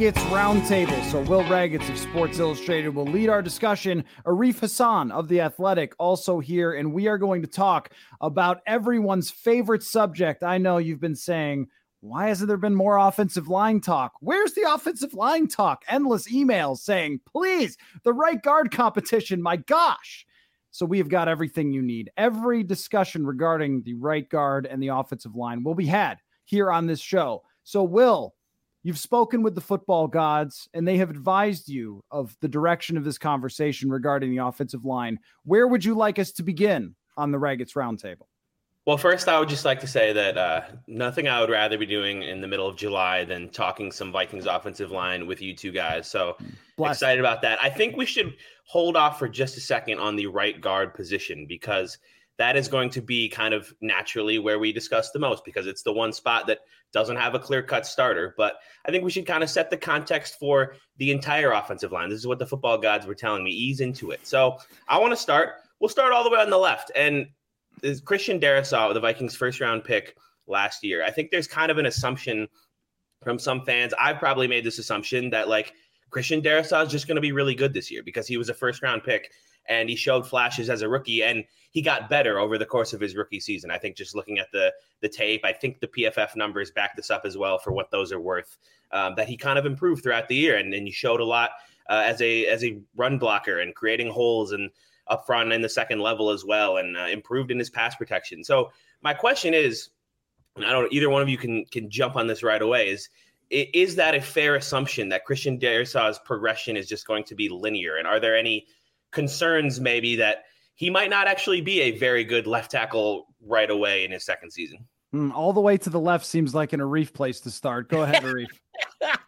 Ragatz Roundtable. So, Will Ragatz of Sports Illustrated will lead our discussion. Arif Hassan of The Athletic also here, and we are going to talk about everyone's favorite subject. I know you've been saying, why hasn't there been more offensive line talk? Where's the offensive line talk? Endless emails saying, please, the right guard competition. My gosh. So we have got everything you need. Every discussion regarding the right guard and the offensive line will be had here on this show. So, Will, you've spoken with the football gods and they have advised you of the direction of this conversation regarding the offensive line. Where would you like us to begin on the Ragatz Roundtable? Well, first, I would just like to say that uh, nothing I would rather be doing in the middle of July than talking some Vikings offensive line with you two guys. So Bless. excited about that. I think we should hold off for just a second on the right guard position because that is going to be kind of naturally where we discuss the most because it's the one spot that doesn't have a clear cut starter. But I think we should kind of set the context for the entire offensive line. This is what the football gods were telling me. Ease into it. So I want to start. We'll start all the way on the left. And is Christian Darrisaw, the Vikings' first round pick last year. I think there's kind of an assumption from some fans. I've probably made this assumption that like Christian Darrisaw is just going to be really good this year because he was a first round pick and he showed flashes as a rookie and he got better over the course of his rookie season. I think just looking at the the tape, I think the PFF numbers back this up as well for what those are worth. Um, that he kind of improved throughout the year and, and he showed a lot uh, as a as a run blocker and creating holes and up front in the second level as well and uh, improved in his pass protection. So my question is, and I don't either one of you can can jump on this right away is is that a fair assumption that Christian Darrisaw's progression is just going to be linear? And are there any concerns maybe that he might not actually be a very good left tackle right away in his second season? Hmm, all the way to the left seems like an Arif place to start. Go ahead, Arif.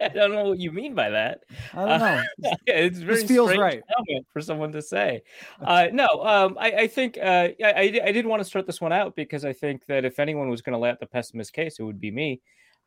I don't know what you mean by that. I don't know. Uh, it's very feels right. for someone to say. Uh, no, um, I, I think uh, I, I, I did want to start this one out because I think that if anyone was going to lay out the pessimist case, it would be me.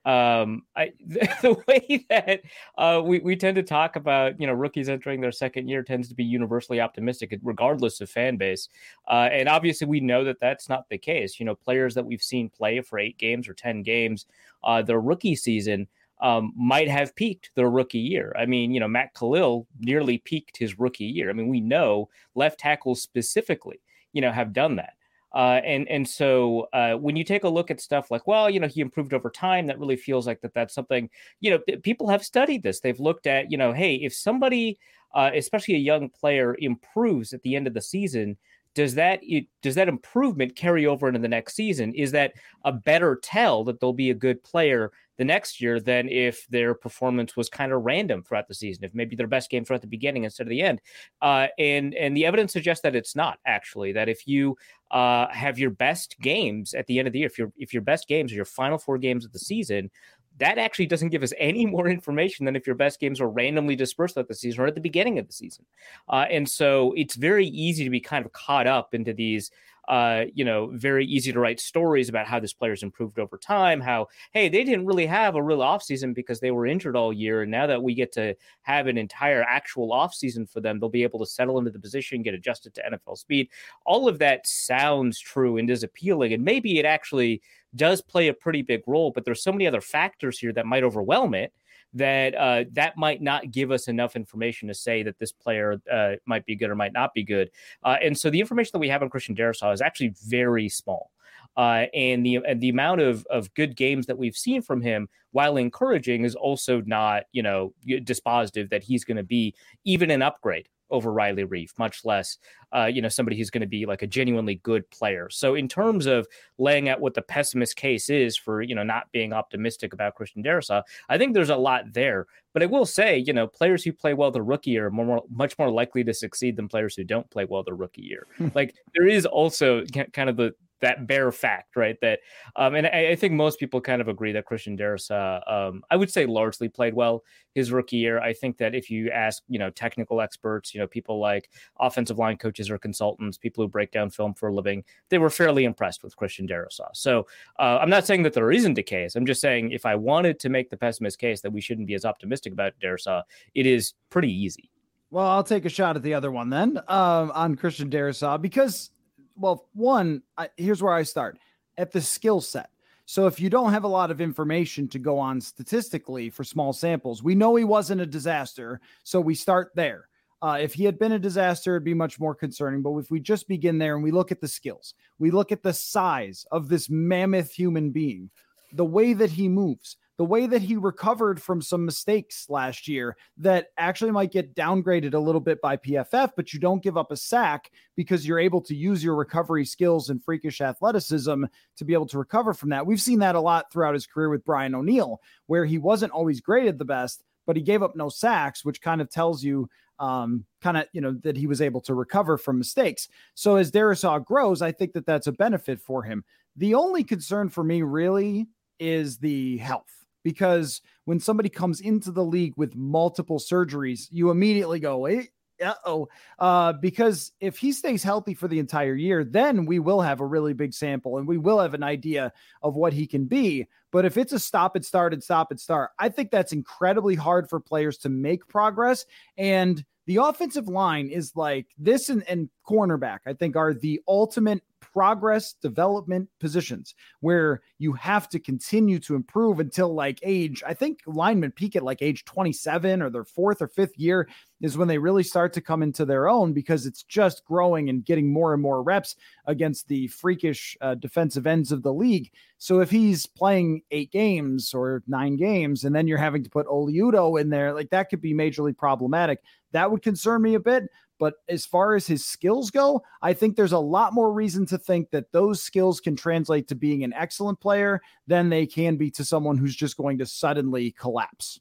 Um, I the way that uh, we we tend to talk about you know rookies entering their second year tends to be universally optimistic, regardless of fan base. Uh, and obviously, we know that that's not the case. You know, players that we've seen play for eight games or ten games, uh, their rookie season um, might have peaked their rookie year. I mean, you know, Matt Kalil nearly peaked his rookie year. I mean, we know left tackles specifically, you know, have done that. Uh, and and so uh, when you take a look at stuff like, well, you know, he improved over time, that really feels like that. That's something, you know, people have studied this. They've looked at, you know, hey, if somebody, uh, especially a young player, improves at the end of the season, does that it, does that improvement carry over into the next season? Is that a better tell that they'll be a good player the next year than if their performance was kind of random throughout the season? If maybe their best game at the beginning instead of the end, uh, and and the evidence suggests that it's not actually that if you uh, have your best games at the end of the year, if your if your best games are your final four games of the season, that actually doesn't give us any more information than if your best games are randomly dispersed throughout the season or at the beginning of the season. Uh, and so it's very easy to be kind of caught up into these, uh, you know, very easy to write stories about how this player's improved over time. How, hey, they didn't really have a real offseason because they were injured all year. And now that we get to have an entire actual offseason for them, they'll be able to settle into the position, get adjusted to NFL speed. All of that sounds true and is appealing. And maybe it actually does play a pretty big role, but there's so many other factors here that might overwhelm it that uh, that might not give us enough information to say that this player uh, might be good or might not be good. Uh, and so the information that we have on Christian Darrisaw is actually very small. Uh, and the and the amount of of good games that we've seen from him, while encouraging, is also not you know dispositive that he's going to be even an upgrade over Riley Reiff, much less, uh, you know, somebody who's going to be like a genuinely good player. So in terms of laying out what the pessimist case is for, you know, not being optimistic about Christian Darrisaw, I think there's a lot there. But I will say, you know, players who play well the rookie year are more, much more likely to succeed than players who don't play well the rookie year. Hmm. like there is also kind of the that bare fact, right? That, um, and I, I, think most people kind of agree that Christian Darrisaw, um, I would say, largely played well his rookie year. I think that if you ask, you know, technical experts, you know, people like offensive line coaches or consultants, people who break down film for a living, they were fairly impressed with Christian Darrisaw. So uh, I'm not saying that there isn't a case. I'm just saying if I wanted to make the pessimist case that we shouldn't be as optimistic about Darrisaw, it is pretty easy. Well, I'll take a shot at the other one then um, on Christian Darrisaw because well, one, I, here's where I start at the skill set. So if you don't have a lot of information to go on statistically for small samples, we know he wasn't a disaster. So we start there. Uh, if he had been a disaster, it'd be much more concerning. But if we just begin there and we look at the skills, we look at the size of this mammoth human being, the way that he moves, the way that he recovered from some mistakes last year that actually might get downgraded a little bit by PFF, but you don't give up a sack because you're able to use your recovery skills and freakish athleticism to be able to recover from that. We've seen that a lot throughout his career with Brian O'Neill, where he wasn't always graded the best, but he gave up no sacks, which kind of tells you um, kind of, you know, that he was able to recover from mistakes. So as Darrisaw grows, I think that that's a benefit for him. The only concern for me really is the health because when somebody comes into the league with multiple surgeries, you immediately go, wait, uh-oh. Uh, because if he stays healthy for the entire year then we will have a really big sample and we will have an idea of what he can be. But if it's a stop and start and stop and start i think that's incredibly hard for players to make progress. And the offensive line is like this and, and cornerback i think are the ultimate progress development positions where you have to continue to improve until like age. I think linemen peak at like age 27 or their fourth or fifth year is when they really start to come into their own because it's just growing and getting more and more reps against the freakish uh, defensive ends of the league. So if he's playing eight games or nine games and then you're having to put Oli Udoh in there, like that could be majorly problematic. That would concern me a bit. But as far as his skills go, I think there's a lot more reason to think that those skills can translate to being an excellent player than they can be to someone who's just going to suddenly collapse.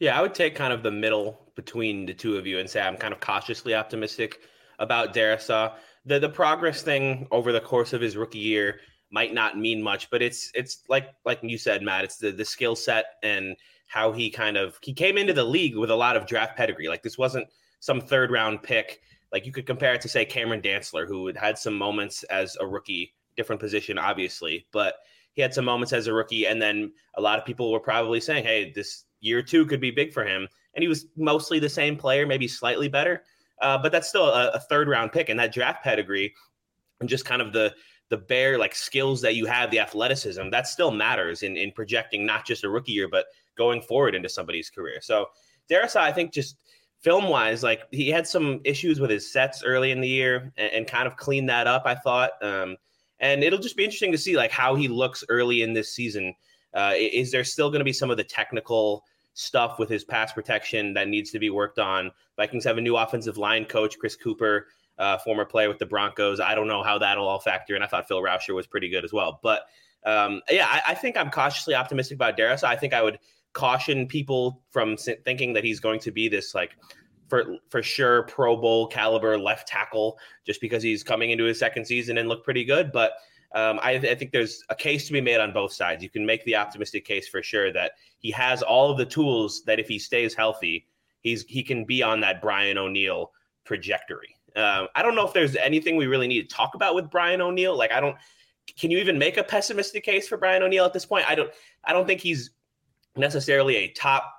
Yeah, I would take kind of the middle between the two of you and say I'm kind of cautiously optimistic about Darrisaw. The the progress thing over the course of his rookie year might not mean much, but it's it's like like you said, Matt, it's the the skill set and how he kind of he came into the league with a lot of draft pedigree. Like this wasn't some third round pick. Like you could compare it to say Cameron Dantzler, who had some moments as a rookie, different position, obviously, but he had some moments as a rookie, and then a lot of people were probably saying, "Hey, this year two could be big for him," and he was mostly the same player, maybe slightly better, uh, but that's still a, a third round pick, and that draft pedigree, and just kind of the the bare like skills that you have, the athleticism, that still matters in in projecting not just a rookie year, but going forward into somebody's career. So Darrisaw, I think, just film wise, like he had some issues with his sets early in the year and, and kind of cleaned that up, I thought. Um, and it'll just be interesting to see like how he looks early in this season. Uh, is there still going to be some of the technical stuff with his pass protection that needs to be worked on? Vikings have a new offensive line coach, Chris Kuper, uh, former player with the Broncos. I don't know how that'll all factor in. I thought Phil Rauscher was pretty good as well. But um, yeah, I, I, think I'm cautiously optimistic about Darius. I think I would caution people from thinking that he's going to be this like for for sure Pro Bowl caliber left tackle just because he's coming into his second season and look pretty good. But um, I, I, think there's a case to be made on both sides. You can make the optimistic case for sure that he has all of the tools that if he stays healthy, he's he can be on that Brian O'Neill trajectory. Um, I don't know if there's anything we really need to talk about with Brian O'Neill. Like I don't. Can you even make a pessimistic case for Brian O'Neill at this point? I don't. I don't think he's necessarily a top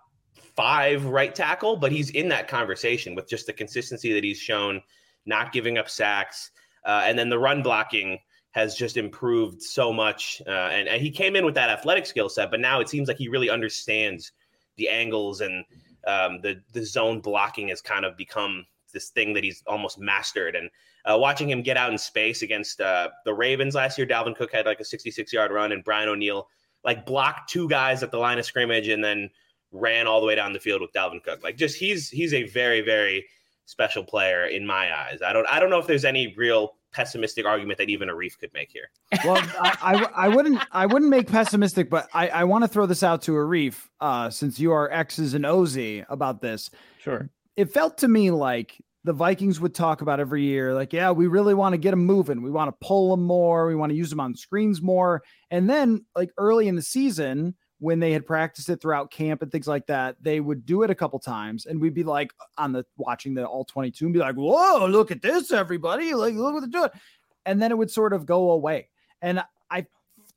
five right tackle, but he's in that conversation with just the consistency that he's shown, not giving up sacks, uh, and then the run blocking has just improved so much. Uh, and, and, he came in with that athletic skill set, but now it seems like he really understands the angles and um, the the zone blocking has kind of become this thing that he's almost mastered. And uh, watching him get out in space against uh, the Ravens last year, Dalvin Cook had like a 66 yard run, and Brian O'Neill like blocked two guys at the line of scrimmage and then ran all the way down the field with Dalvin Cook. Like just he's he's a very very special player in my eyes. I don't I don't know if there's any real pessimistic argument that even Arif could make here. Well, I, I, I, wouldn't I wouldn't make pessimistic, but I, I want to throw this out to Arif, uh, since you are X's and O's about this. Sure. It felt to me like the Vikings would talk about every year, like, yeah, we really want to get them moving. We want to pull them more. We want to use them on screens more. And then, like early in the season, when they had practiced it throughout camp and things like that, they would do it a couple times, and we'd be like on the watching the all 22 and be like, "Whoa, look at this, everybody! Like, look what they're doing," and then it would sort of go away. And I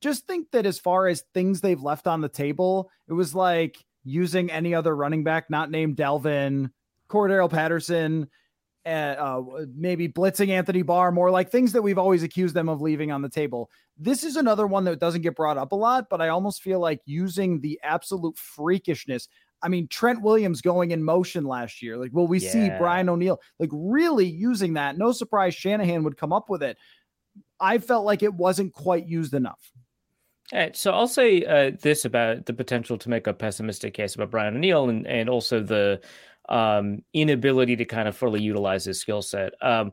just think that as far as things they've left on the table, it was like using any other running back not named Dalvin, Cordarrelle Patterson, uh, maybe blitzing Anthony Barr, more like things that we've always accused them of leaving on the table. This is another one that doesn't get brought up a lot, but I almost feel like using the absolute freakishness. I mean, Trent Williams going in motion last year. Like, will we yeah. see Brian O'Neill like really using that? No surprise Shanahan would come up with it. I felt like it wasn't quite used enough. All right, so I'll say uh, this about the potential to make a pessimistic case about Brian O'Neill and, and also the um, inability to kind of fully utilize his skill set. Um,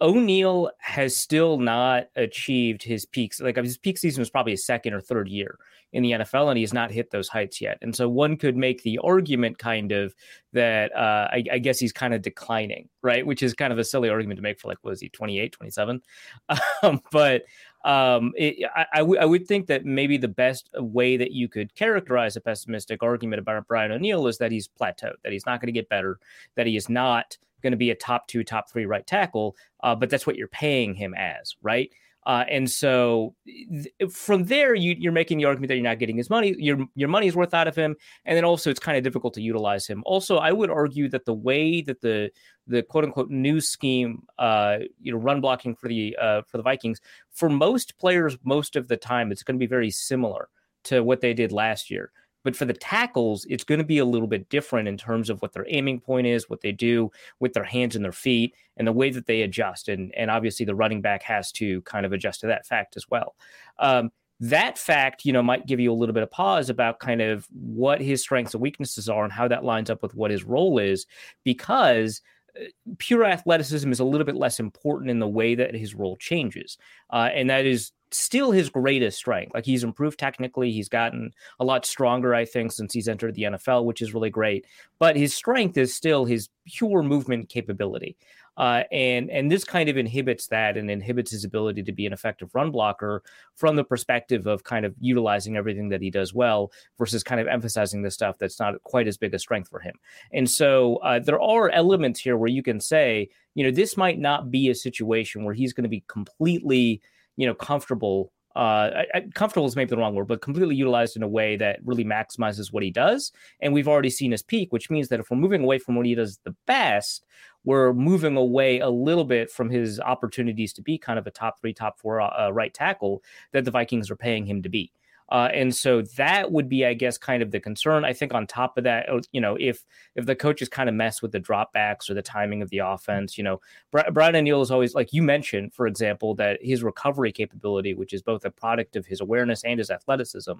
O'Neill has still not achieved his peaks. Like his peak season was probably his second or third year in the NFL, and he has not hit those heights yet. And so one could make the argument, kind of, that uh, I, I, guess he's kind of declining, right? Which is kind of a silly argument to make for like, was he 28, 27? Um, but um, it, I, I, w- I would think that maybe the best way that you could characterize a pessimistic argument about Brian O'Neill is that he's plateaued, that he's not going to get better, that he is not going to be a top two, top three right tackle. Uh, but that's what you're paying him as, right? Uh, and so th- from there, you, are making the argument that you're not getting his money, your your money's worth out of him, and then also it's kind of difficult to utilize him. Also, I would argue that the way that the the quote unquote new scheme, uh, you know, run blocking for the uh, for the Vikings, for most players, most of the time, it's going to be very similar to what they did last year. But for the tackles, it's going to be a little bit different in terms of what their aiming point is, what they do with their hands and their feet, and the way that they adjust. And, and obviously, the running back has to kind of adjust to that fact as well. Um, that fact, you know, might give you a little bit of pause about kind of what his strengths and weaknesses are and how that lines up with what his role is, because uh, pure athleticism is a little bit less important in the way that his role changes. Uh, and that is still his greatest strength. Like he's improved technically, he's gotten a lot stronger, I think, since he's entered the NFL, which is really great. But his strength is still his pure movement capability. Uh, and and this kind of inhibits that and inhibits his ability to be an effective run blocker from the perspective of kind of utilizing everything that he does well versus kind of emphasizing the stuff that's not quite as big a strength for him. And so uh, there are elements here where you can say, you know, this might not be a situation where he's going to be completely you know comfortable uh, comfortable is maybe the wrong word, but completely utilized in a way that really maximizes what he does. And we've already seen his peak, which means that if we're moving away from what he does the best, we're moving away a little bit from his opportunities to be kind of a top three, top four uh, right tackle that the Vikings are paying him to be. Uh, and so that would be, I guess, kind of the concern. I think on top of that, uh, you know, if if the coaches kind of mess with the dropbacks or the timing of the offense, you know, Brian O'Neill is always like you mentioned, for example, that his recovery capability, which is both a product of his awareness and his athleticism,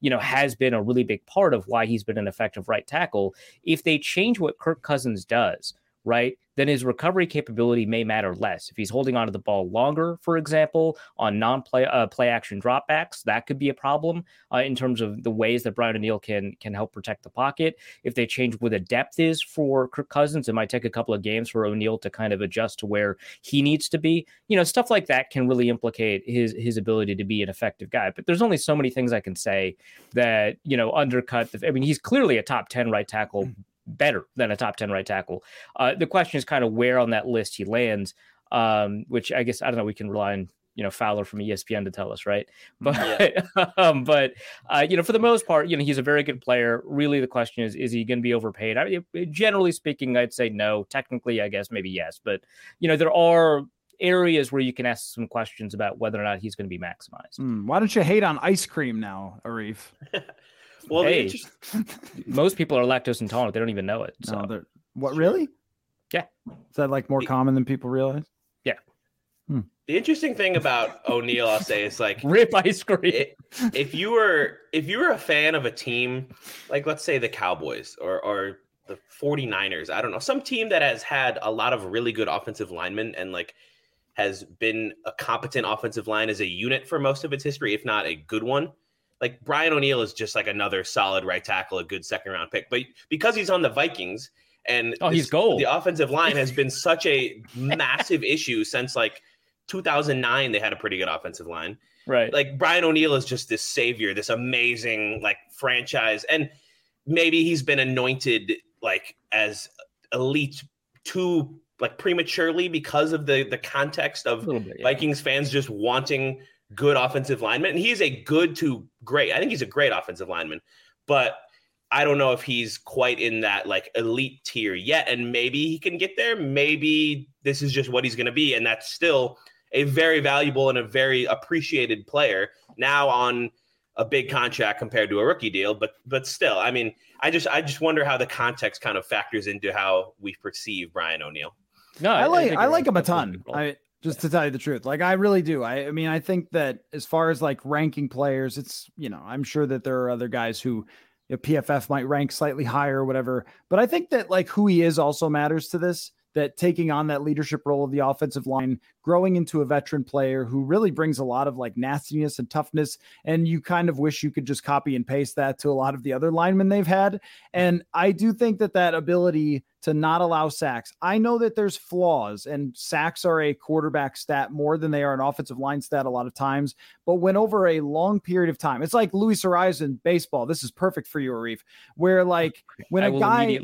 you know, has been a really big part of why he's been an effective right tackle. If they change what Kirk Cousins does, right, then his recovery capability may matter less. If he's holding onto the ball longer, for example, on non-play uh, play action dropbacks, that could be a problem uh, in terms of the ways that Brian O'Neill can can help protect the pocket. If they change where the depth is for Kirk Cousins, it might take a couple of games for O'Neill to kind of adjust to where he needs to be. You know, stuff like that can really implicate his his ability to be an effective guy. But there's only so many things I can say that you know undercut the. I mean, he's clearly a top ten right tackle mm-hmm better than a top 10 right tackle. Uh, the question is kind of where on that list he lands, um, which I guess, I don't know, we can rely on, you know, Fowler from ESPN to tell us, right? But, yeah. um, but uh, you know, for the most part, you know, he's a very good player. Really, the question is, is he going to be overpaid? I mean, generally speaking, I'd say no. Technically, I guess maybe yes. But, you know, there are areas where you can ask some questions about whether or not he's going to be maximized. Mm, why don't you hate on ice cream now, Arif? Well, hey, most people are lactose intolerant. They don't even know it. So. No, what really? Yeah. Is that like more common than people realize? Yeah. Hmm. The interesting thing about O'Neill, I'll say, is like rip ice cream. It, if you were if you were a fan of a team, like let's say the Cowboys or or the 49ers. I don't know. Some team that has had a lot of really good offensive linemen and like has been a competent offensive line as a unit for most of its history, if not a good one. Like Brian O'Neill is just like another solid right tackle, a good second round pick. But because he's on the Vikings and oh, he's gold. The offensive line has been such a massive issue since like 2009. They had a pretty good offensive line. Right. Like Brian O'Neill is just this savior, this amazing like franchise. And maybe he's been anointed like as elite too like prematurely because of the the context of bit, yeah. Vikings fans just wanting good offensive lineman. And he's a good to great. I think he's a great offensive lineman, but I don't know if he's quite in that like elite tier yet. And maybe he can get there. Maybe this is just what he's going to be, and that's still a very valuable and a very appreciated player now on a big contract compared to a rookie deal. But but still, I mean, I just I just wonder how the context kind of factors into how we perceive Brian O'Neill. No, I, I like I, I like him a ton. I just to tell you the truth, like I really do. I, I mean, I think that as far as like ranking players, it's you know I'm sure that there are other guys who you know, PFF might rank slightly higher or whatever, but I think that like who he is also matters to this that taking on that leadership role of the offensive line, growing into a veteran player who really brings a lot of like nastiness and toughness. And you kind of wish you could just copy and paste that to a lot of the other linemen they've had. And I do think that that ability to not allow sacks. I know that there's flaws, and sacks are a quarterback stat more than they are an offensive line stat a lot of times. But when over a long period of time, it's like Luis Arraez in baseball. This is perfect for you, Arif, where like when I a guy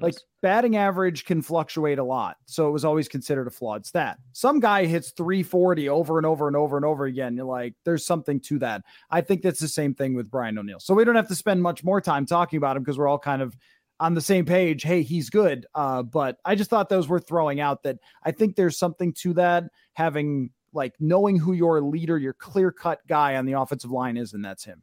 like this. batting average can fluctuate a lot, so it was always considered a flawed stat. Some guy hits 340 over and over and over and over again. You're like, there's something to that. I think that's the same thing with Brian O'Neill. So we don't have to spend much more time talking about him because we're all kind of on the same page. Hey, he's good. Uh, but I just thought those were throwing out that I think there's something to that having like knowing who your leader, your clear cut guy on the offensive line is, and that's him.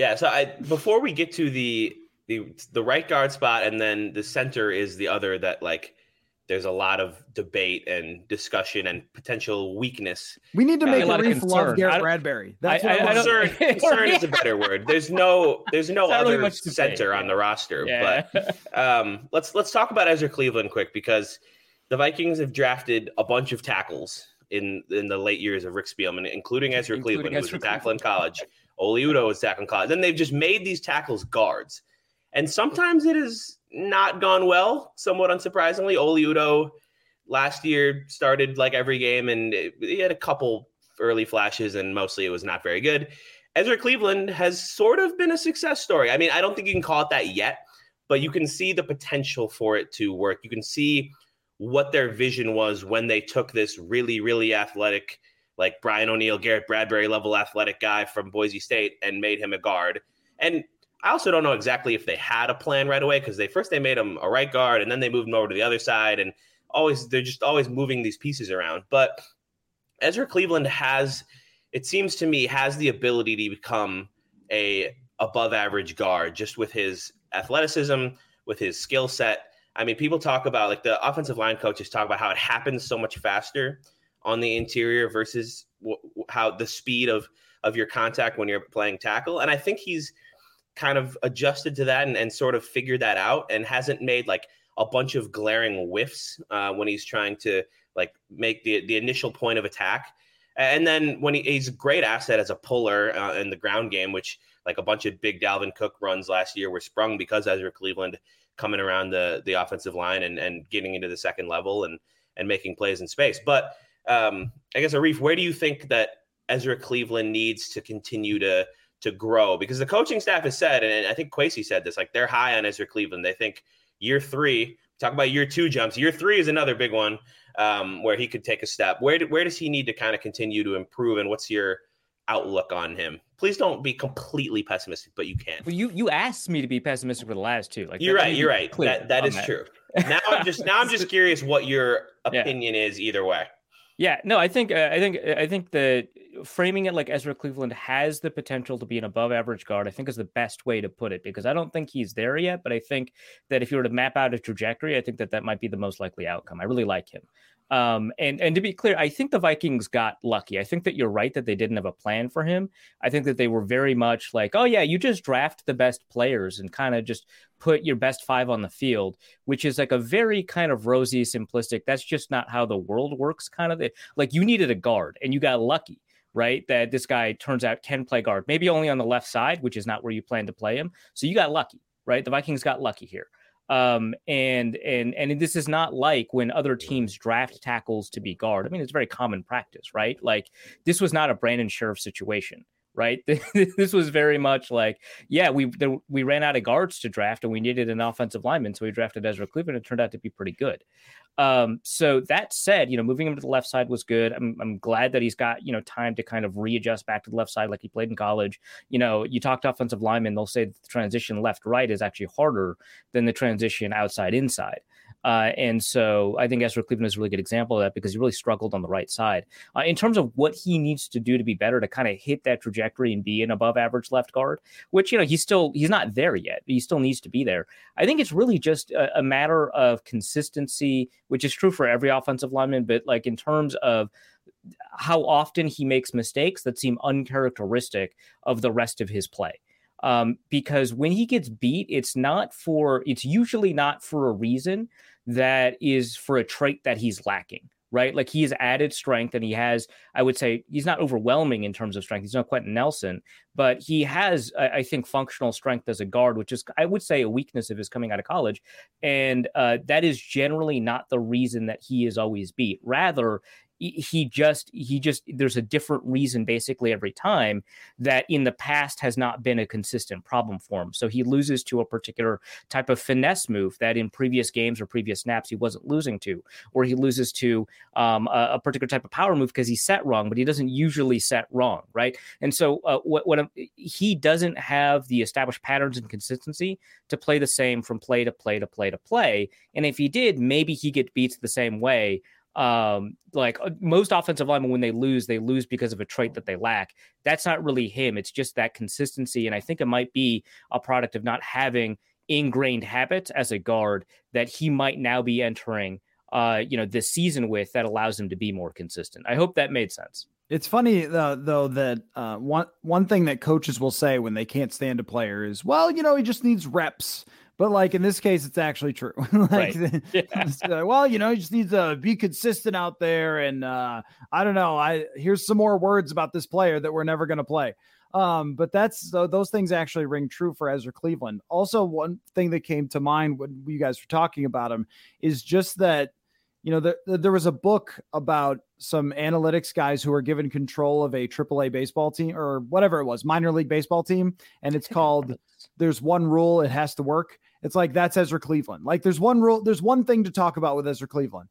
Yeah, so I before we get to the the the right guard spot and then the center is the other that like there's a lot of debate and discussion and potential weakness. We need to make uh, Arif love Garrett Bradbury. That's I, I, concern. concern is a better word. There's no there's no other really center on the roster. Yeah. But um, let's let's talk about Ezra Cleveland quick because the Vikings have drafted a bunch of tackles in in the late years of Rick Spielman, including Ezra including Cleveland, Ezra who was a tackle in college. Oli Udoh is tackling college. Then they've just made these tackles guards. And sometimes it has not gone well, somewhat unsurprisingly. Oli Udoh last year started like every game and he had a couple early flashes and mostly it was not very good. Ezra Cleveland has sort of been a success story. I mean, I don't think you can call it that yet, but you can see the potential for it to work. You can see what their vision was when they took this really, really athletic like Brian O'Neill, Garrett Bradbury level athletic guy from Boise State and made him a guard. And I also don't know exactly if they had a plan right away because they first they made him a right guard and then they moved him over to the other side and always they're just always moving these pieces around. But Ezra Cleveland has, it seems to me, has the ability to become a above average guard just with his athleticism, with his skill set. I mean, people talk about like the offensive line coaches talk about how it happens so much faster on the interior versus how the speed of of your contact when you're playing tackle. And I think he's kind of adjusted to that and, and sort of figured that out and hasn't made like a bunch of glaring whiffs uh, when he's trying to like make the the initial point of attack. And then when he, he's a great asset as a puller uh, in the ground game, which like a bunch of big Dalvin Cook runs last year were sprung because Ezra Cleveland coming around the the offensive line and and getting into the second level and and making plays in space. But um, I guess Arif, where do you think that Ezra Cleveland needs to continue to to grow? Because the coaching staff has said, and I think Kwesi said this, like they're high on Ezra Cleveland. They think year three, talk about year two jumps. Year three is another big one um, where he could take a step. Where do, where does he need to kind of continue to improve? And what's your outlook on him. Please don't be completely pessimistic, but you can. Well, you you asked me to be pessimistic for the last two. Like you're right. You're right. That that is that. true. Now I'm just now I'm just curious what your opinion yeah. is either way. Yeah, no, I think uh, I think I think the framing it like Ezra Cleveland has the potential to be an above average guard. I think is the best way to put it because I don't think he's there yet, but I think that if you were to map out a trajectory, I think that that might be the most likely outcome. I really like him. Um, and and to be clear, I think the Vikings got lucky. I think that you're right that they didn't have a plan for him. I think that they were very much like, oh yeah, you just draft the best players and kind of just put your best five on the field, which is like a very kind of rosy, simplistic. That's just not how the world works. Kind of like you needed a guard and you got lucky right? That this guy turns out can play guard, maybe only on the left side, which is not where you plan to play him. So you got lucky, right? The Vikings got lucky here. Um, and and and this is not like when other teams draft tackles to be guard. I mean, it's very common practice, right? Like this was not a Brandon Scherff situation, right? this was very much like, yeah, we there, we ran out of guards to draft, and we needed an offensive lineman, so we drafted Ezra Cleveland. It turned out to be pretty good. Um, so that said, you know, moving him to the left side was good. I'm, I'm glad that he's got, you know, time to kind of readjust back to the left side like he played in college. You know, you talk to offensive linemen, they'll say the transition left right is actually harder than the transition outside inside. Uh, and so I think Ezra Cleveland is a really good example of that because he really struggled on the right side. Uh, in terms of what he needs to do to be better to kind of hit that trajectory and be an above average left guard, which, you know, he's still, he's not there yet. He still needs to be there. I think it's really just a, a matter of consistency, which is true for every offensive lineman, but like in terms of how often he makes mistakes that seem uncharacteristic of the rest of his play. Um, because when he gets beat, it's not for, it's usually not for a reason that is for a trait that he's lacking right? Like he has added strength and he has, I would say, he's not overwhelming in terms of strength. He's not Quenton Nelson, but he has, I think, functional strength as a guard, which is, I would say, a weakness of his coming out of college. And uh, that is generally not the reason that he is always beat. Rather, he just he just there's a different reason basically every time that in the past has not been a consistent problem for him. So he loses to a particular type of finesse move that in previous games or previous snaps he wasn't losing to or he loses to um, a, a, particular type of power move because he set wrong but he doesn't usually set wrong right? And so uh, what, what he doesn't have the established patterns and consistency to play the same from play to play to play to play. And if he did maybe he get beats the same way um like uh, most offensive linemen when they lose they lose because of a trait that they lack. That's not really him. It's just that consistency and i think it might be a product of not having ingrained habits as a guard that he might now be entering uh you know this season with that allows him to be more consistent. I hope that made sense. It's funny uh, though that uh, one one thing that coaches will say when they can't stand a player is, "Well, you know, he just needs reps." But like in this case, it's actually true. like, right. yeah. well, you know, he just needs to be consistent out there. And uh, I don't know. I here's some more words about this player that we're never going to play. Um, but that's uh, those things actually ring true for Ezra Cleveland. Also, one thing that came to mind when you guys were talking about him is just that you know, the, the, there was a book about some analytics guys who were given control of a AAA baseball team or whatever it was, minor league baseball team, and it's called "There's One Rule, It Has to Work." It's like that's Ezra Cleveland. Like there's one rule, there's one thing to talk about with Ezra Cleveland.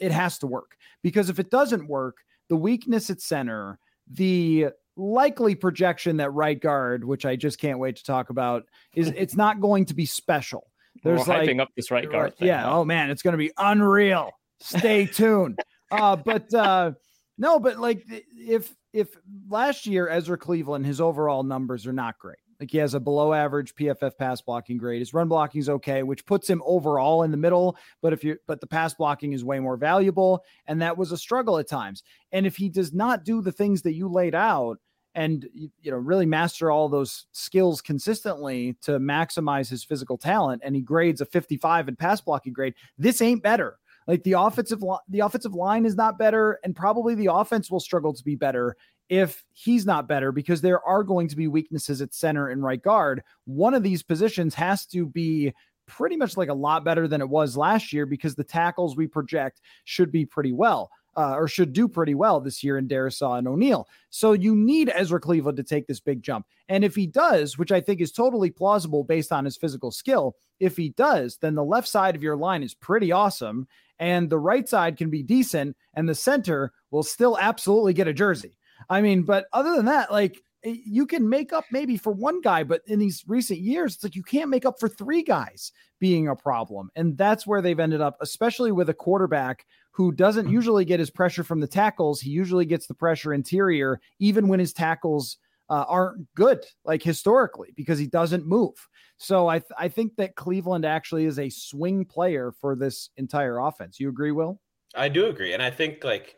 It has to work because if it doesn't work, the weakness at center, the likely projection that right guard, which I just can't wait to talk about, is it's not going to be special. There's We're like, hyping up this right guard. Thing, yeah. Huh? Oh man, it's going to be unreal. Stay tuned. Uh, but uh, no, but like if if last year Ezra Cleveland, his overall numbers are not great. Like he has a below average PFF pass blocking grade. His run blocking is okay, which puts him overall in the middle. But if you but the pass blocking is way more valuable, and that was a struggle at times. And if he does not do the things that you laid out, and you know really master all those skills consistently to maximize his physical talent, and he grades a 55 in pass blocking grade, this ain't better. Like the offensive li- the offensive line is not better, and probably the offense will struggle to be better if he's not better because there are going to be weaknesses at center and right guard. One of these positions has to be pretty much like a lot better than it was last year because the tackles we project should be pretty well. Uh, or should do pretty well this year in Darrisaw and O'Neill. So you need Ezra Cleveland to take this big jump. And if he does, which I think is totally plausible based on his physical skill, if he does, then the left side of your line is pretty awesome. And the right side can be decent. And the center will still absolutely get a jersey. I mean, but other than that, like eh, you can make up maybe for one guy, but in these recent years, it's like you can't make up for three guys being a problem. And that's where they've ended up, especially with a quarterback who doesn't mm-hmm. usually get his pressure from the tackles. He usually gets the pressure interior, even when his tackles uh, aren't good, like historically, because he doesn't move. So I, th- I think that Cleveland actually is a swing player for this entire offense. You agree, Will? I do agree. And I think like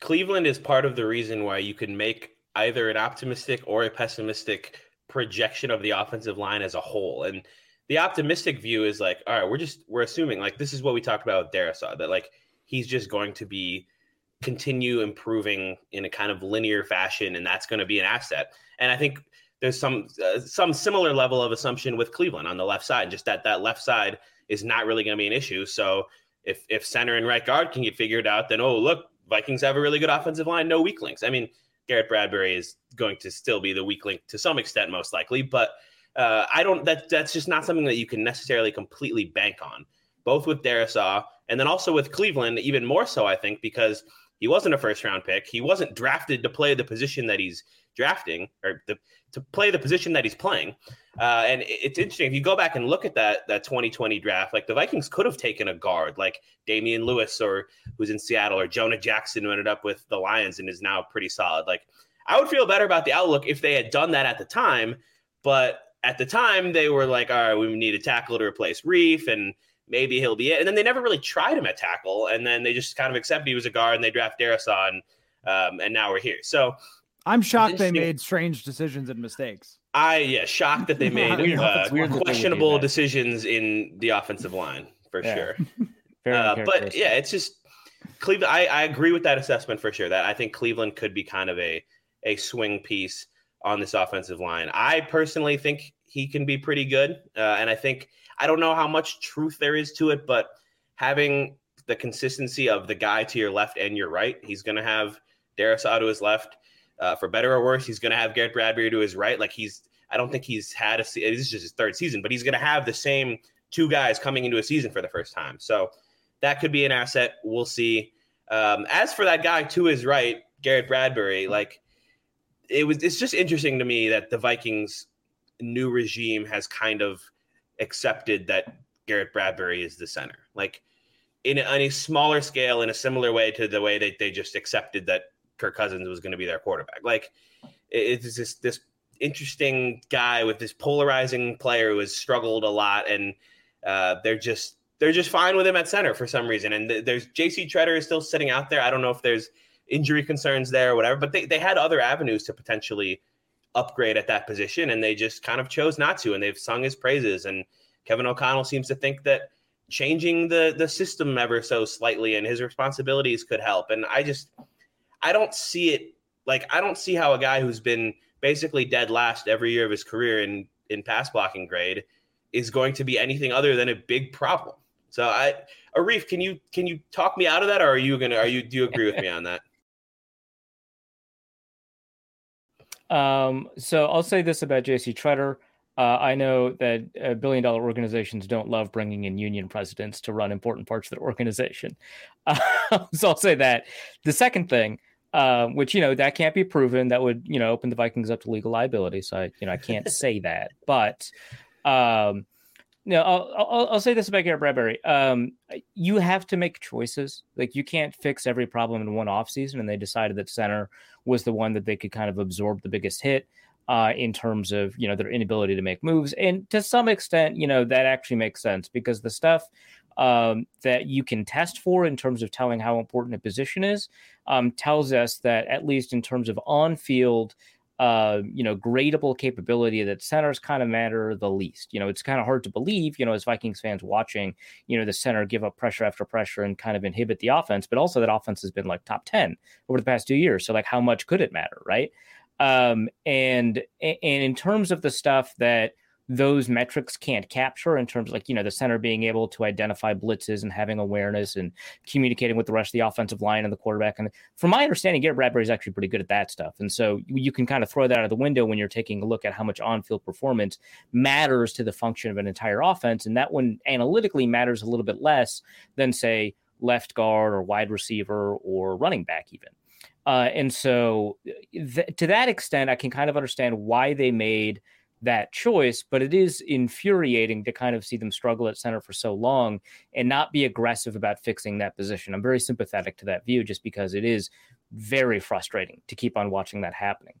Cleveland is part of the reason why you can make either an optimistic or a pessimistic projection of the offensive line as a whole. And the optimistic view is like, all right, we're just we're assuming like this is what we talked about with Darrisaw, that like he's just going to be continue improving in a kind of linear fashion, and that's going to be an asset. And I think there's some uh, some similar level of assumption with Cleveland on the left side, just that that left side is not really going to be an issue. So if if center and right guard can get figured out, then oh look, Vikings have a really good offensive line, no weak links. I mean, Garrett Bradbury is going to still be the weak link to some extent, most likely, but uh, I don't. That that's just not something that you can necessarily completely bank on. Both with Darrisaw and then also with Cleveland, even more so, I think, because he wasn't a first round pick. He wasn't drafted to play the position that he's drafting or the, to play the position that he's playing. Uh, and it's interesting if you go back and look at that that 2020 draft, like the Vikings could have taken a guard like Damien Lewis or who's in Seattle or Jonah Jackson who ended up with the Lions and is now pretty solid. Like I would feel better about the outlook if they had done that at the time, but at the time they were like, all right, we need a tackle to replace Reiff and maybe he'll be it. And then they never really tried him at tackle, and then they just kind of accepted he was a guard, and they draft Darrisaw, and um, and now we're here. So I'm shocked they made strange decisions and mistakes. I yeah, shocked that they made uh, questionable decisions in the offensive line for yeah. sure. uh, but yeah, it's just Cleveland. I, I agree with that assessment for sure. That I think Cleveland could be kind of a a swing piece on this offensive line. I personally think he can be pretty good, uh, and I think I don't know how much truth there is to it, but having the consistency of the guy to your left and your right, he's going to have Darrisaw to his left. Uh, for better or worse, he's going to have Garrett Bradbury to his right. Like he's, I don't think he's had a. This is just his third season, but he's going to have the same two guys coming into a season for the first time. So that could be an asset. We'll see. Um, as for that guy to his right, Garrett Bradbury, like it was. It's just interesting to me that the Vikings' new regime has kind of accepted that Garrett Bradbury is the center. Like in a, on a smaller scale, in a similar way to the way that they just accepted that Kirk Cousins was going to be their quarterback. Like it's this this interesting guy with this polarizing player who has struggled a lot, and uh, they're just they're just fine with him at center for some reason. And th- there's J.C. Tretter is still sitting out there. I don't know if there's injury concerns there or whatever, but they they had other avenues to potentially upgrade at that position, and they just kind of chose not to. And they've sung his praises. And Kevin O'Connell seems to think that changing the the system ever so slightly and his responsibilities could help. And I just I don't see it like I don't see how a guy who's been basically dead last every year of his career in in pass blocking grade is going to be anything other than a big problem. So I Arif, can you can you talk me out of that or are you gonna are you do you agree with me on that? Um, so I'll say this about JC Tretter. Uh, I know that uh, billion dollar organizations don't love bringing in union presidents to run important parts of their organization. Uh, so I'll say that. The second thing, uh, which you know that can't be proven, that would you know open the Vikings up to legal liability. So I you know I can't say that, but um, no, I'll, I'll, I'll say this about Garrett Bradbury. Um, you have to make choices. Like you can't fix every problem in one off season, and they decided that center was the one that they could kind of absorb the biggest hit uh, in terms of you know their inability to make moves. And to some extent, you know that actually makes sense because the stuff um, that you can test for in terms of telling how important a position is um, tells us that at least in terms of on field uh, you know, gradable capability that centers kind of matter the least. You know, it's kind of hard to believe, you know, as Vikings fans watching, you know, the center give up pressure after pressure and kind of inhibit the offense, but also that offense has been like top 10 over the past two years. So like how much could it matter, right? Um, and and in terms of the stuff that those metrics can't capture in terms of like you know the center being able to identify blitzes and having awareness and communicating with the rest of the offensive line and the quarterback and from my understanding Garrett Bradbury is actually pretty good at that stuff. And so you can kind of throw that out of the window when you're taking a look at how much on-field performance matters to the function of an entire offense. And that one analytically matters a little bit less than say left guard or wide receiver or running back even Uh, and so, th- to that extent, I can kind of understand why they made that choice, but it is infuriating to kind of see them struggle at center for so long and not be aggressive about fixing that position. I'm very sympathetic to that view just because it is very frustrating to keep on watching that happening.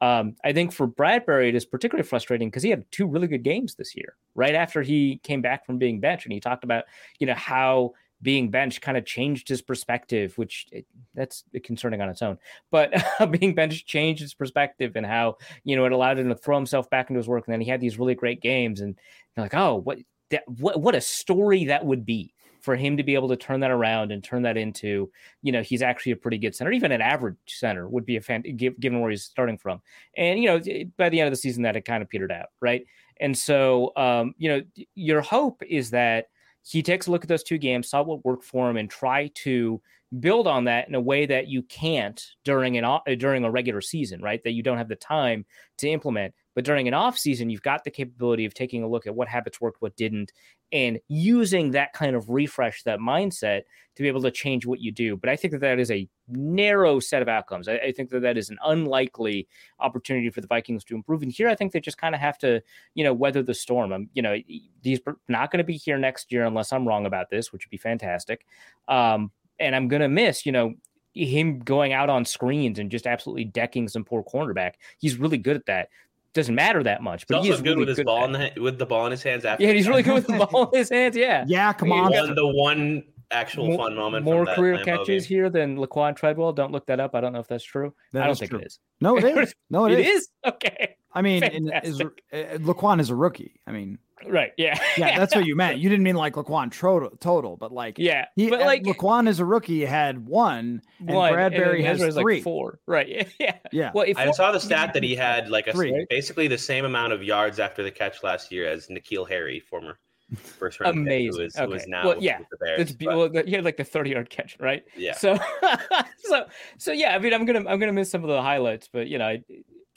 Um, I think for Bradbury, it is particularly frustrating because he had two really good games this year, right after he came back from being benched. And he talked about, you know, how being benched kind of changed his perspective, which it, that's concerning on its own. But being benched changed his perspective and how you know it allowed him to throw himself back into his work. And then he had these really great games, and you're like, oh, what that, what what a story that would be for him to be able to turn that around and turn that into, you know, he's actually a pretty good center. Even an average center would be a fan, given where he's starting from. And you know, by the end of the season, that had kind of petered out, right? And so, um, you know, your hope is that he takes a look at those two games, saw what worked for him, and try to build on that in a way that you can't during an uh, during a regular season, right? That you don't have the time to implement. But during an off season, you've got the capability of taking a look at what habits worked, what didn't, and using that kind of refresh, that mindset to be able to change what you do. But I think that that is a narrow set of outcomes. I, I think that that is an unlikely opportunity for the Vikings to improve. And here, I think they just kind of have to, you know, weather the storm. I'm, you know, he's not going to be here next year unless I'm wrong about this, which would be fantastic. Um, and I'm going to miss, you know, him going out on screens and just absolutely decking some poor cornerback. He's really good at that doesn't matter that much. But he's also good really with his ball in the with the ball in his hands. After yeah, he's really good with the ball in his hands. Yeah, yeah. Come on, one, the one actual more, fun moment. More career catches game. here than Laquan Treadwell. Don't look that up. I don't know if that's true. That I don't think true. it is. No, it is. No, it, it is. is. Okay. I mean, is, uh, Laquan is a rookie. I mean, right? Yeah, yeah. That's what you meant. You didn't mean like Laquan total, total, but like yeah. He, but like Laquan is a rookie had one, and one, Bradbury and has three, like four. Right? Yeah. Yeah. Well, I saw the stat that he had like a three. basically the same amount of yards after the catch last year as N'Keal Harry, former first round amazing. Who is, okay. who is now well, yeah, the Bears, but... well, he had like the thirty yard catch, right? Yeah. So, so, so yeah. I mean, I'm gonna I'm gonna miss some of the highlights, but you know, I,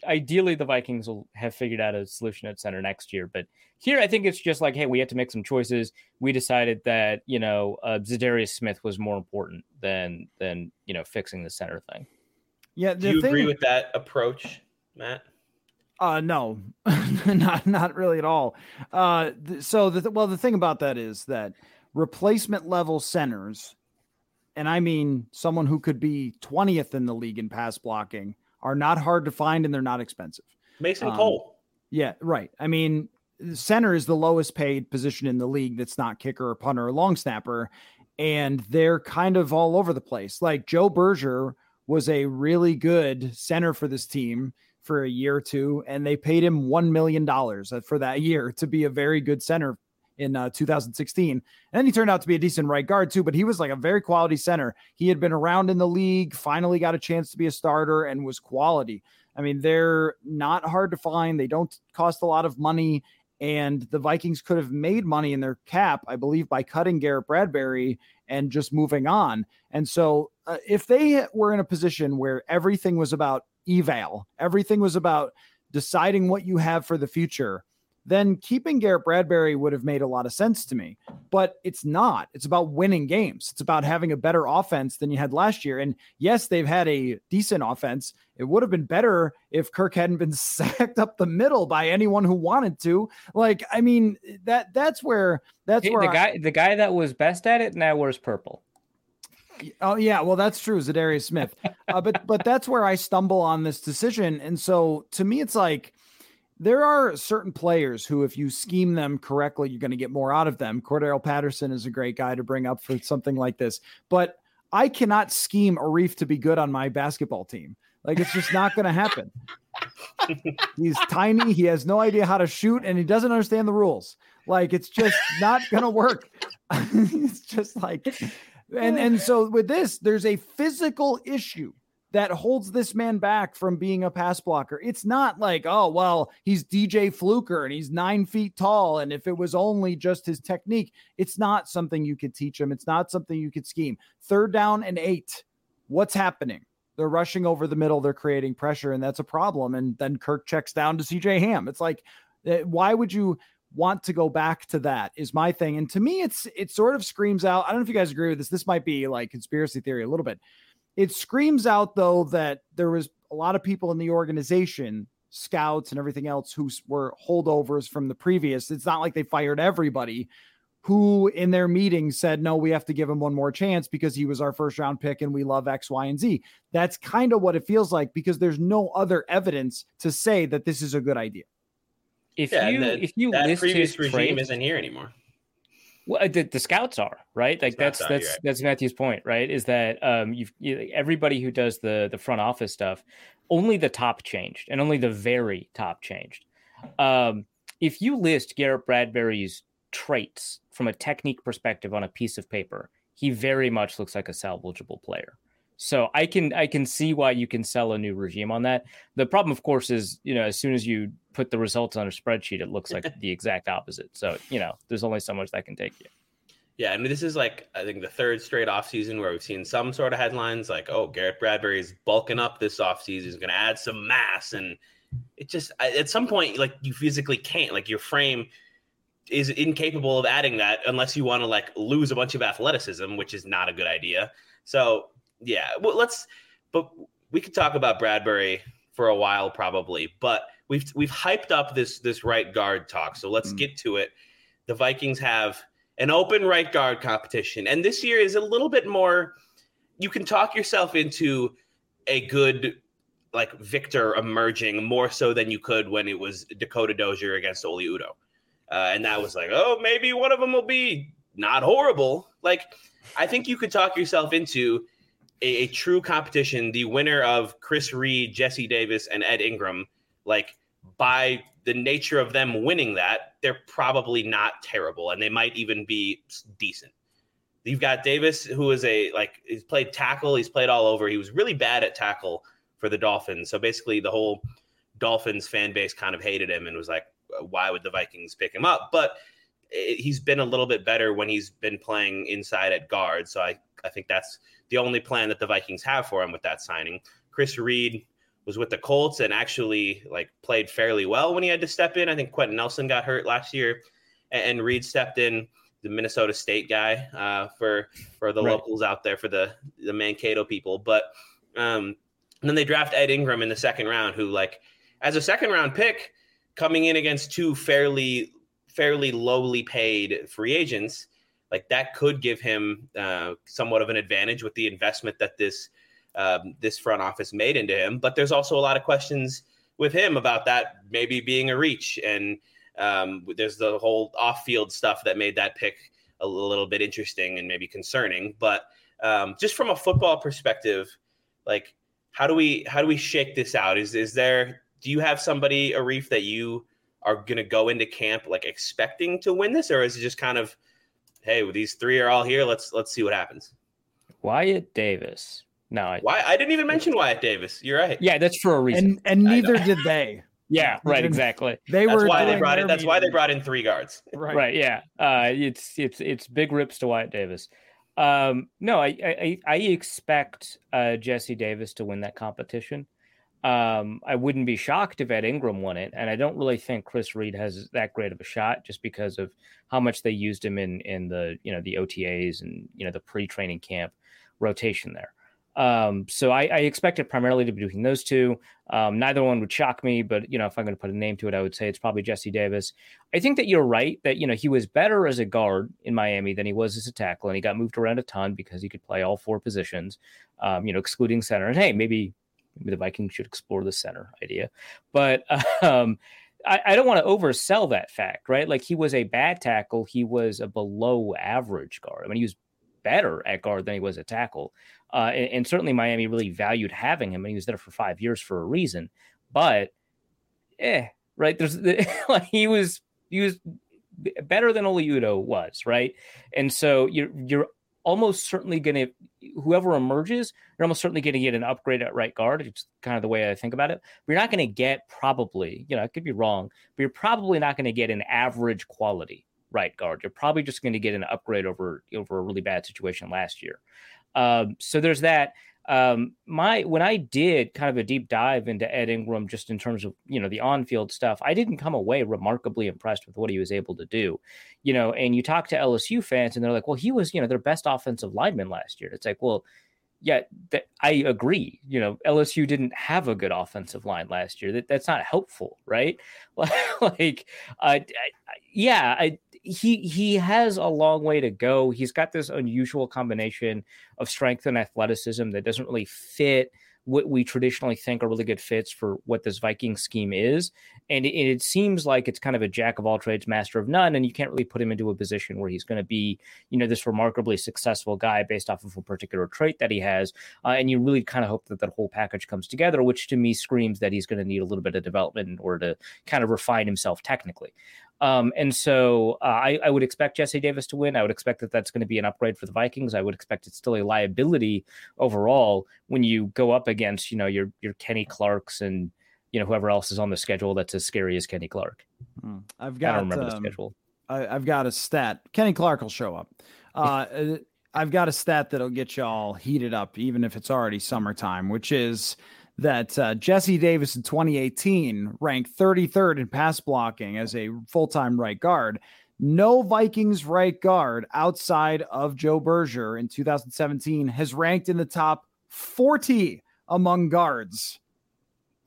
ideally the Vikings will have figured out a solution at center next year. But here, I think it's just like, hey, we had to make some choices. We decided that you know uh, Za'Darius Smith was more important than than you know fixing the center thing. Yeah, do you thing... agree with that approach, Matt? Uh, no, not not really at all. Uh, th- so the well, the thing about that is that replacement level centers, and I mean someone who could be twentieth in the league in pass blocking, are not hard to find and they're not expensive. Mason um, Cole. Yeah, right. I mean, center is the lowest paid position in the league that's not kicker or punter or long snapper, and they're kind of all over the place. Like Joe Berger was a really good center for this team for a year or two, and they paid him $1 million for that year to be a very good center in uh, 2016. And then he turned out to be a decent right guard too, but he was like a very quality center. He had been around in the league, finally got a chance to be a starter and was quality. I mean, they're not hard to find. They don't cost a lot of money. And the Vikings could have made money in their cap, I believe, by cutting Garrett Bradbury and just moving on. And so, uh, if they were in a position where everything was about eval. Everything was about deciding what you have for the future. Then keeping Garrett Bradbury would have made a lot of sense to me, but it's not. It's about winning games. It's about having a better offense than you had last year. And yes, they've had a decent offense. It would have been better if Kirk hadn't been sacked up the middle by anyone who wanted to. Like, I mean, that that's where that's where the guy the guy that was best at it now wears purple. Oh yeah, well that's true, Za'Darius Smith. Uh, but but that's where I stumble on this decision, and so to me, it's like there are certain players who, if you scheme them correctly, you're going to get more out of them. Cordarrelle Patterson is a great guy to bring up for something like this, but I cannot scheme Arif to be good on my basketball team. Like it's just not going to happen. He's tiny. He has no idea how to shoot, and he doesn't understand the rules. Like it's just not going to work. it's just like and and so with this, there's a physical issue that holds this man back from being a pass blocker. It's not like, oh, well, he's DJ Fluker and he's nine feet tall. And if it was only just his technique, it's not something you could teach him. It's not something you could scheme. Third down and eight. What's happening? They're rushing over the middle. They're creating pressure, and that's a problem. And then Kirk checks down to CJ Ham. It's like, eh, why would you? Want to go back to that is my thing. And to me, it's it sort of screams out. I don't know if you guys agree with this. This might be like conspiracy theory a little bit. It screams out though that there was a lot of people in the organization, scouts and everything else, who were holdovers from the previous. It's not like they fired everybody who in their meeting said, no, we have to give him one more chance because he was our first round pick and we love X, Y, and Z. That's kind of what it feels like because there's no other evidence to say that this is a good idea. If yeah, you the, if you that list previous regime trade, isn't here anymore. Well, uh, the, the scouts are right. Like that's that's right. that's Matthew's point, right? Is that um you've you, everybody who does the the front office stuff, only the top changed, and only the very top changed. Um, if you list Garrett Bradbury's traits from a technique perspective on a piece of paper, he very much looks like a salvageable player. So I can I can see why you can sell a new regime on that. The problem, of course, is you know as soon as you put the results on a spreadsheet, it looks like the exact opposite. So you know there's only so much that can take you. Yeah, I mean this is like I think the third straight offseason where we've seen some sort of headlines like, oh, Garrett Bradbury is bulking up this offseason, he's going to add some mass, and it just at some point like you physically can't like your frame is incapable of adding that unless you want to like lose a bunch of athleticism, which is not a good idea. So yeah, well let's but we could talk about Bradbury for a while probably, but we've we've hyped up this this right guard talk. So let's mm. get to it. The Vikings have an open right guard competition, and this year is a little bit more. You can talk yourself into a good like victor emerging more so than you could when it was Dakota Dozier against Oli Udoh. Uh, and that was like, oh, maybe one of them will be not horrible. Like, I think you could talk yourself into a, a true competition, the winner of Chris Reed, Jesse Davis, and Ed Ingram. Like, by the nature of them winning that, they're probably not terrible, and they might even be decent. You've got Davis, who is a like he's played tackle, he's played all over. He was really bad at tackle for the Dolphins. So basically, the whole Dolphins fan base kind of hated him and was like, why would the Vikings pick him up? But it, he's been a little bit better when he's been playing inside at guard. So I, I think that's the only plan that the Vikings have for him with that signing. Chris Reed was with the Colts and actually like played fairly well when he had to step in. I think Quenton Nelson got hurt last year, and, and Reed stepped in, the Minnesota State guy uh, for for the right. locals out there for the the Mankato people. But um, then they draft Ed Ingram in the second round, who like as a second round pick coming in against two fairly fairly lowly paid free agents, like that could give him uh, somewhat of an advantage with the investment that this um, this front office made into him. But there's also a lot of questions with him about that maybe being a reach, and um, there's the whole off-field stuff that made that pick a little bit interesting and maybe concerning. But um, just from a football perspective, like how do we how do we shake this out? Is is there do you have somebody, Arif, that you are going to go into camp like expecting to win this, or is it just kind of, hey, these three are all here. Let's let's see what happens. Wyatt Davis. No, I, why I didn't even mention Wyatt Davis. You're right. Yeah, that's for a reason. And, and neither did they. Yeah, right. Exactly. They that's were. Why they brought in. That's why they brought in three guards. Right. Right. Yeah. Uh, it's it's it's big rips to Wyatt Davis. Um, no, I I, I expect uh, Jesse Davis to win that competition. Um, I wouldn't be shocked if Ed Ingram won it, and I don't really think Chris Reed has that great of a shot just because of how much they used him in in the you know the OTAs and you know the pre training camp rotation there. Um, so I, I, expect it primarily to be between those two. Um, neither one would shock me, but you know if I'm going to put a name to it, I would say it's probably Jesse Davis. I think that you're right that you know he was better as a guard in Miami than he was as a tackle, and he got moved around a ton because he could play all four positions, um, you know, excluding center. And hey, maybe maybe the Vikings should explore the center idea. But um, I, I, don't want to oversell that fact, right? Like he was a bad tackle, he was a below average guard. I mean, he was better at guard than he was at tackle. Uh, and, and, certainly Miami really valued having him, and he was there for five years for a reason. But, eh, right? There's like he was he was better than Oli Udoh was, right? And so you're you're almost certainly going to whoever emerges, you're almost certainly going to get an upgrade at right guard. It's kind of the way I think about it. But you're not going to get probably, you know, I could be wrong, but you're probably not going to get an average quality right guard. You're probably just going to get an upgrade over over a really bad situation last year. Um, so there's that um, my when I did kind of a deep dive into Ed Ingram, just in terms of you know the on-field stuff, I didn't come away remarkably impressed with what he was able to do. You know, and you talk to LSU fans, and they're like, "Well, he was you know their best offensive lineman last year." It's like, well, yeah, th- I agree. You know, LSU didn't have a good offensive line last year. That that's not helpful, right? like, uh, yeah, I, he he has a long way to go. He's got this unusual combination of strength and athleticism that doesn't really fit what we traditionally think are really good fits for what this Viking scheme is. And it, it, seems like it's kind of a jack of all trades, master of none. And you can't really put him into a position where he's going to be, you know, this remarkably successful guy based off of a particular trait that he has. Uh, and you really kind of hope that that whole package comes together, which to me screams that he's going to need a little bit of development in order to kind of refine himself technically. Um, and so uh, I, I, would expect Jesse Davis to win. I would expect that that's going to be an upgrade for the Vikings. I would expect it's still a liability overall when you go up against, you know, your your Kenny Clarks and you know whoever else is on the schedule that's as scary as Kenny Clark. Hmm. I've got. I don't remember um, the schedule. I, have got a stat. Kenny Clark will show up. Uh, uh, I've got a stat that'll get you all heated up, even if it's already summertime, which is that uh, Jesse Davis in 2018 ranked 33rd in pass blocking as a full time right guard. No Vikings right guard outside of Joe Berger in 2017 has ranked in the top 40 among guards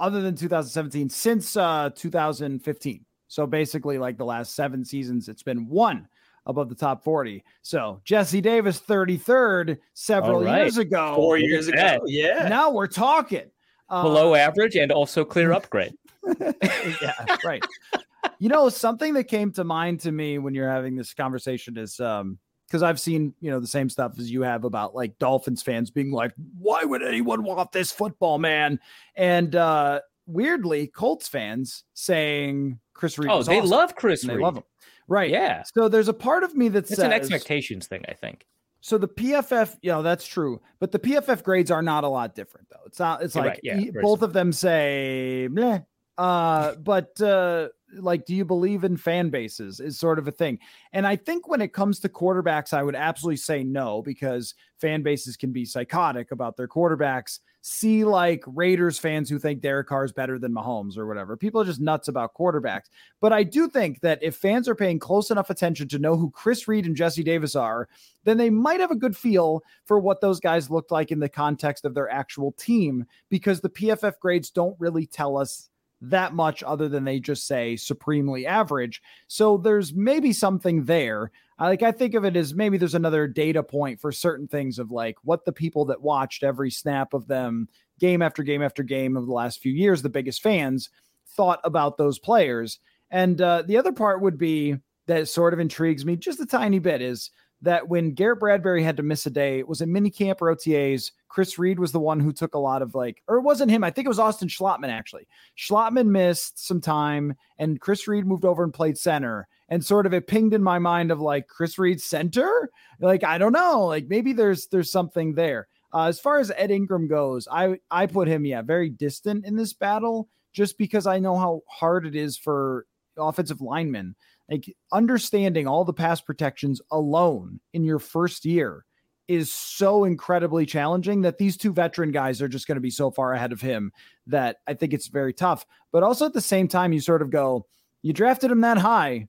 other than 2017 since uh, 2015. So basically, like the last seven seasons, it's been one above the top 40. So Jesse Davis, 33rd, several right. years ago. Four years ago. Yeah. Now we're talking below uh, average and also clear upgrade. yeah, right. you know, something that came to mind to me when you're having this conversation is um because I've seen, you know, the same stuff as you have about like Dolphins fans being like, why would anyone want this football man? And uh weirdly, Colts fans saying Chris Reed. Oh, they awesome. love Chris Reed. They love him. Right. Yeah. So there's a part of me that it's says, an expectations thing, I think. So the PFF, you know, that's true, but the PFF grades are not a lot different though. It's not. It's You're like right, yeah, both of them say, Bleh. uh, but uh, like, do you believe in fan bases? Is sort of a thing. And I think when it comes to quarterbacks, I would absolutely say no because fan bases can be psychotic about their quarterbacks see like Raiders fans who think Derek Carr is better than Mahomes or whatever. People are just nuts about quarterbacks. But I do think that if fans are paying close enough attention to know who Chris Reed and Jesse Davis are, then they might have a good feel for what those guys looked like in the context of their actual team because the PFF grades don't really tell us that much other than they just say supremely average. So there's maybe something there. I like I think of it as maybe there's another data point for certain things of like what the people that watched every snap of them game after game after game of the last few years, the biggest fans thought about those players. And uh, the other part would be that sort of intrigues me just a tiny bit is that when Garrett Bradbury had to miss a day, it was it mini camp or OTAs? Chris Reed was the one who took a lot of like, or it wasn't him. I think it was Austin Schlottmann actually. Schlottmann missed some time and Chris Reed moved over and played center. And sort of it pinged in my mind of like Chris Reed center. Like, I don't know. Like maybe there's there's something there. Uh, as far as Ed Ingram goes, I I put him, yeah, very distant in this battle just because I know how hard it is for offensive linemen like understanding all the pass protections alone in your first year is so incredibly challenging that these two veteran guys are just going to be so far ahead of him that I think it's very tough. But also at the same time, you sort of go, you drafted him that high.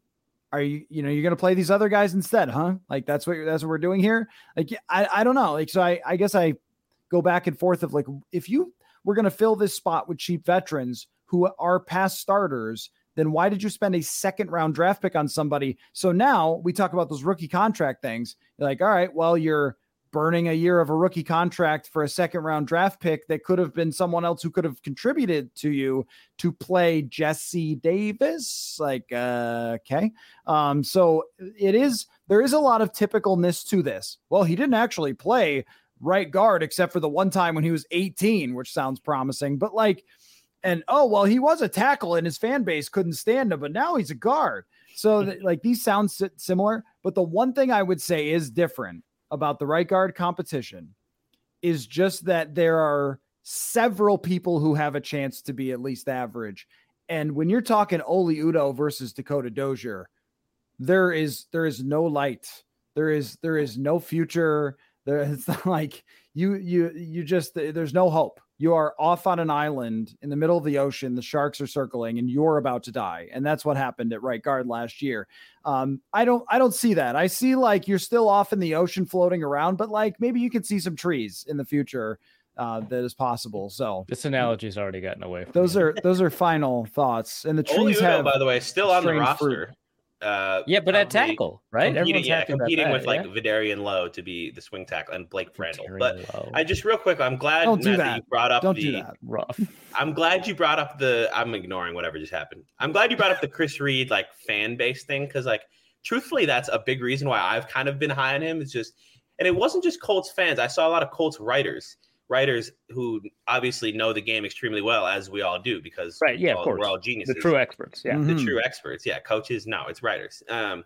Are you, you know, you're going to play these other guys instead, huh? Like that's what that's what we're doing here. Like I, I don't know. Like so, I, I guess I go back and forth of like if you were going to fill this spot with cheap veterans who are past starters then why did you spend a second round draft pick on somebody? So now we talk about those rookie contract things. You're like, all right, well, you're burning a year of a rookie contract for a second round draft pick that could have been someone else who could have contributed to you to play Jesse Davis. Like, uh, okay. Um, so it is, there is a lot of typicalness to this. Well, he didn't actually play right guard except for the one time when he was 18, which sounds promising, but like, and oh well he was a tackle and his fan base couldn't stand him but now he's a guard so mm-hmm. like these sound similar but the one thing i would say is different about the right guard competition is just that there are several people who have a chance to be at least average and when you're talking Oli Udoh versus Dakota Dozier there is there is no light there is there is no future there it's like you you you just there's no hope. You are off on an island in the middle of the ocean. The sharks are circling, and you're about to die. And that's what happened at right guard last year. Um, I don't I don't see that. I see like you're still off in the ocean floating around, but like maybe you can see some trees in the future. Uh, that is possible. So this analogy's already gotten away. those are those are final thoughts, and the trees Udoh, have, by the way, still on the roster. fruit. Roster. Uh, yeah, but at tackle, right? Competing, yeah, happy about competing that, with like yeah? Vederian Lowe to be the swing tackle and Blake Brandel. Very But low. I just real quick, I'm glad Don't do Matt, that. you brought up don't the. do that. rough. I'm glad you brought up the. I'm ignoring whatever just happened. I'm glad you brought up the Chris Reed like fan base thing because like truthfully, that's a big reason why I've kind of been high on him. It's just, and it wasn't just Colts fans. I saw a lot of Colts writers, writers who obviously know the game extremely well, as we all do, because Right, yeah, we're of all, course. we're all geniuses. The true experts. Yeah. the Mhm. true experts. Yeah, coaches. No, it's writers. Um,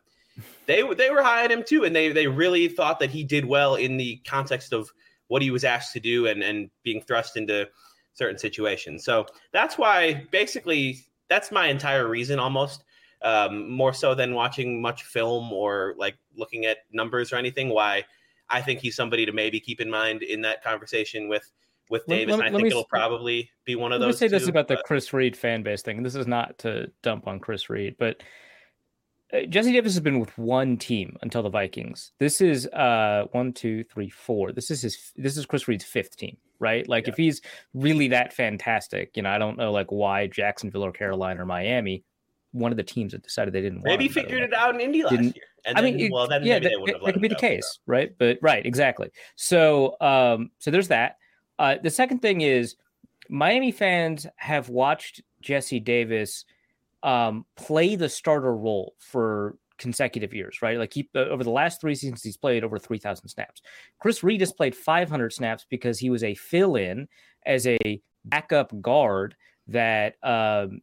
they they were high on him too, and they they really thought that he did well in the context of what he was asked to do and and being thrust into certain situations. So that's why basically that's my entire reason almost. Um, more so than watching much film or like looking at numbers or anything. Why I think he's somebody to maybe keep in mind in that conversation with with Davis. let- and I think me it'll probably be one of Let me those. say this two, about the Chris Reed fan base thing. and This is not to dump on Chris Reed, but uh, Jesse Davis has been with one team until the Vikings. This is uh one, two, three, four. This is his. This is Chris Reed's fifth team, right? Like if he's really that fantastic, you know, I don't know like why Jacksonville or Carolina or Miami, one of the teams that decided they didn't. want Maybe him, figured it out in Indy last Didn't- year. And I then, mean, well, then yeah, maybe that, they wouldn't have that let could be the case, right? But right, exactly. So, um, so there's that. Uh, the second thing is Miami fans have watched Jesse Davis um, play the starter role for consecutive years, right? Like he uh, over the last three seasons, he's played over three thousand snaps. Chris Reed has played five hundred snaps because he was a fill-in as a backup guard that um,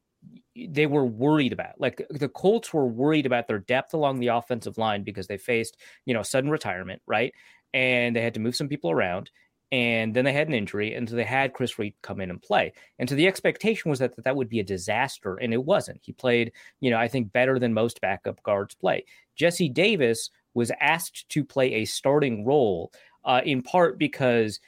they were worried about. Like the Colts were worried about their depth along the offensive line because they faced, you know, sudden retirement, right? And they had to move some people around. And then they had an injury, and so they had Chris Reed come in and play. And so the expectation was that that would be a disaster, and it wasn't. He played, you know, I think better than most backup guards play. Jesse Davis was asked to play a starting role, uh, in part because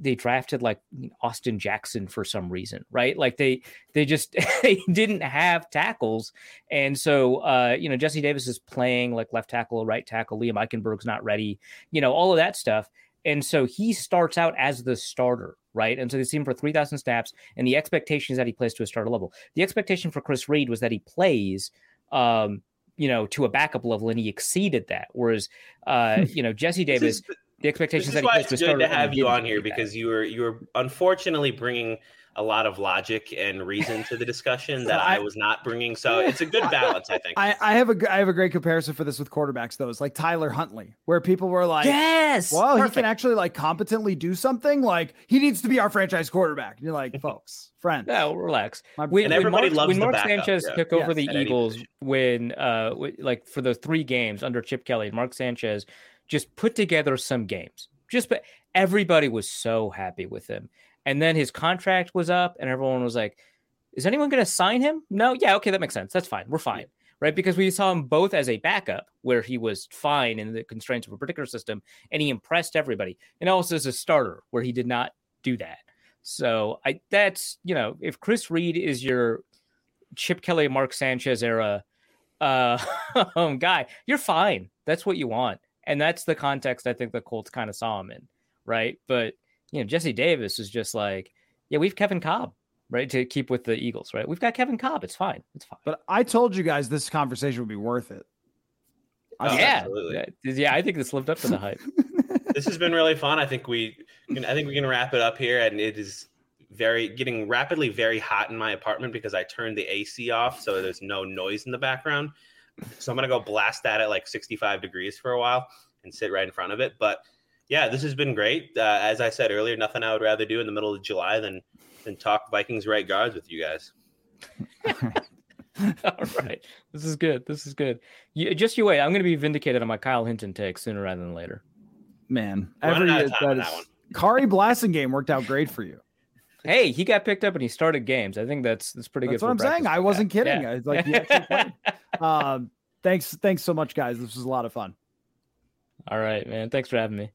they drafted like Austin Jackson for some reason, right? Like they they just they didn't have tackles, and so uh, you know Jesse Davis is playing like left tackle, right tackle. Liam Eichenberg's not ready, you know, all of that stuff, and so he starts out as the starter, right? And so they see him for three thousand snaps, and the expectation is that he plays to a starter level. The expectation for Chris Reed was that he plays. Um, you know, to a backup level, and he exceeded that. Whereas, uh, you know, Jesse Davis, is- the expectation This is is that he why plays it's to a good to have you on here do that. because you were you were unfortunately bringing a lot of logic and reason to the discussion that I- I was not bringing. So it's a good balance, I think. I, I have a g- I have a great comparison for this with quarterbacks though. It's like Tyler Huntley, where people were like, yes, "Well, he can actually like competently do something. Like he needs to be our franchise quarterback." And you're like, "Folks, friend, No, relax. My- When, And when everybody Mark, loves when the Mark backup, Sanchez yeah. took over Yes, the Eagles when uh w- like for the three games under Chip Kelly, Mark Sanchez just put together some games. Just but everybody was so happy with him. And then his contract was up and everyone was like, is anyone going to sign him? No, yeah, okay, that makes sense. That's fine. We're fine. Right? Because we saw him both as a backup where he was fine in the constraints of a particular system and he impressed everybody. And also as a starter where he did not do that. So I that's you know if Chris Reed is your Chip Kelly, Mark Sanchez era uh um, guy, you're fine. That's what you want, and that's the context I think the Colts kind of saw him in, right? But you know Jesse Davis is just like, yeah, we've Kevin Kolb, right, to keep with the Eagles, right? We've got Kevin Kolb. It's fine. It's fine. But I told you guys this conversation would be worth it. Oh, yeah, absolutely. yeah, yeah. I think this lived up to the hype. this has been really fun. I think we, I think we can wrap it up here, and it is very getting rapidly very hot in my apartment because I turned the AC off, so there's no noise in the background. So I'm gonna go blast that at like 65 degrees for a while and sit right in front of it. But yeah, this has been great. Uh, as I said earlier, nothing I would rather do in the middle of July than than talk Vikings right guards with you guys. All right, this is good. This is good. You, just you wait. I'm going to be vindicated on my Kyle Hinton take sooner rather than later. Man, We're every running out of time that on is that one. Khari Blasingame worked out great for you. Hey, he got picked up and he started games. I think that's that's pretty That's good. That's what I'm saying. I wasn't that. kidding. Yeah. I was like, he actually played. um, thanks, thanks so much, guys. This was a lot of fun. All right, man. Thanks for having me.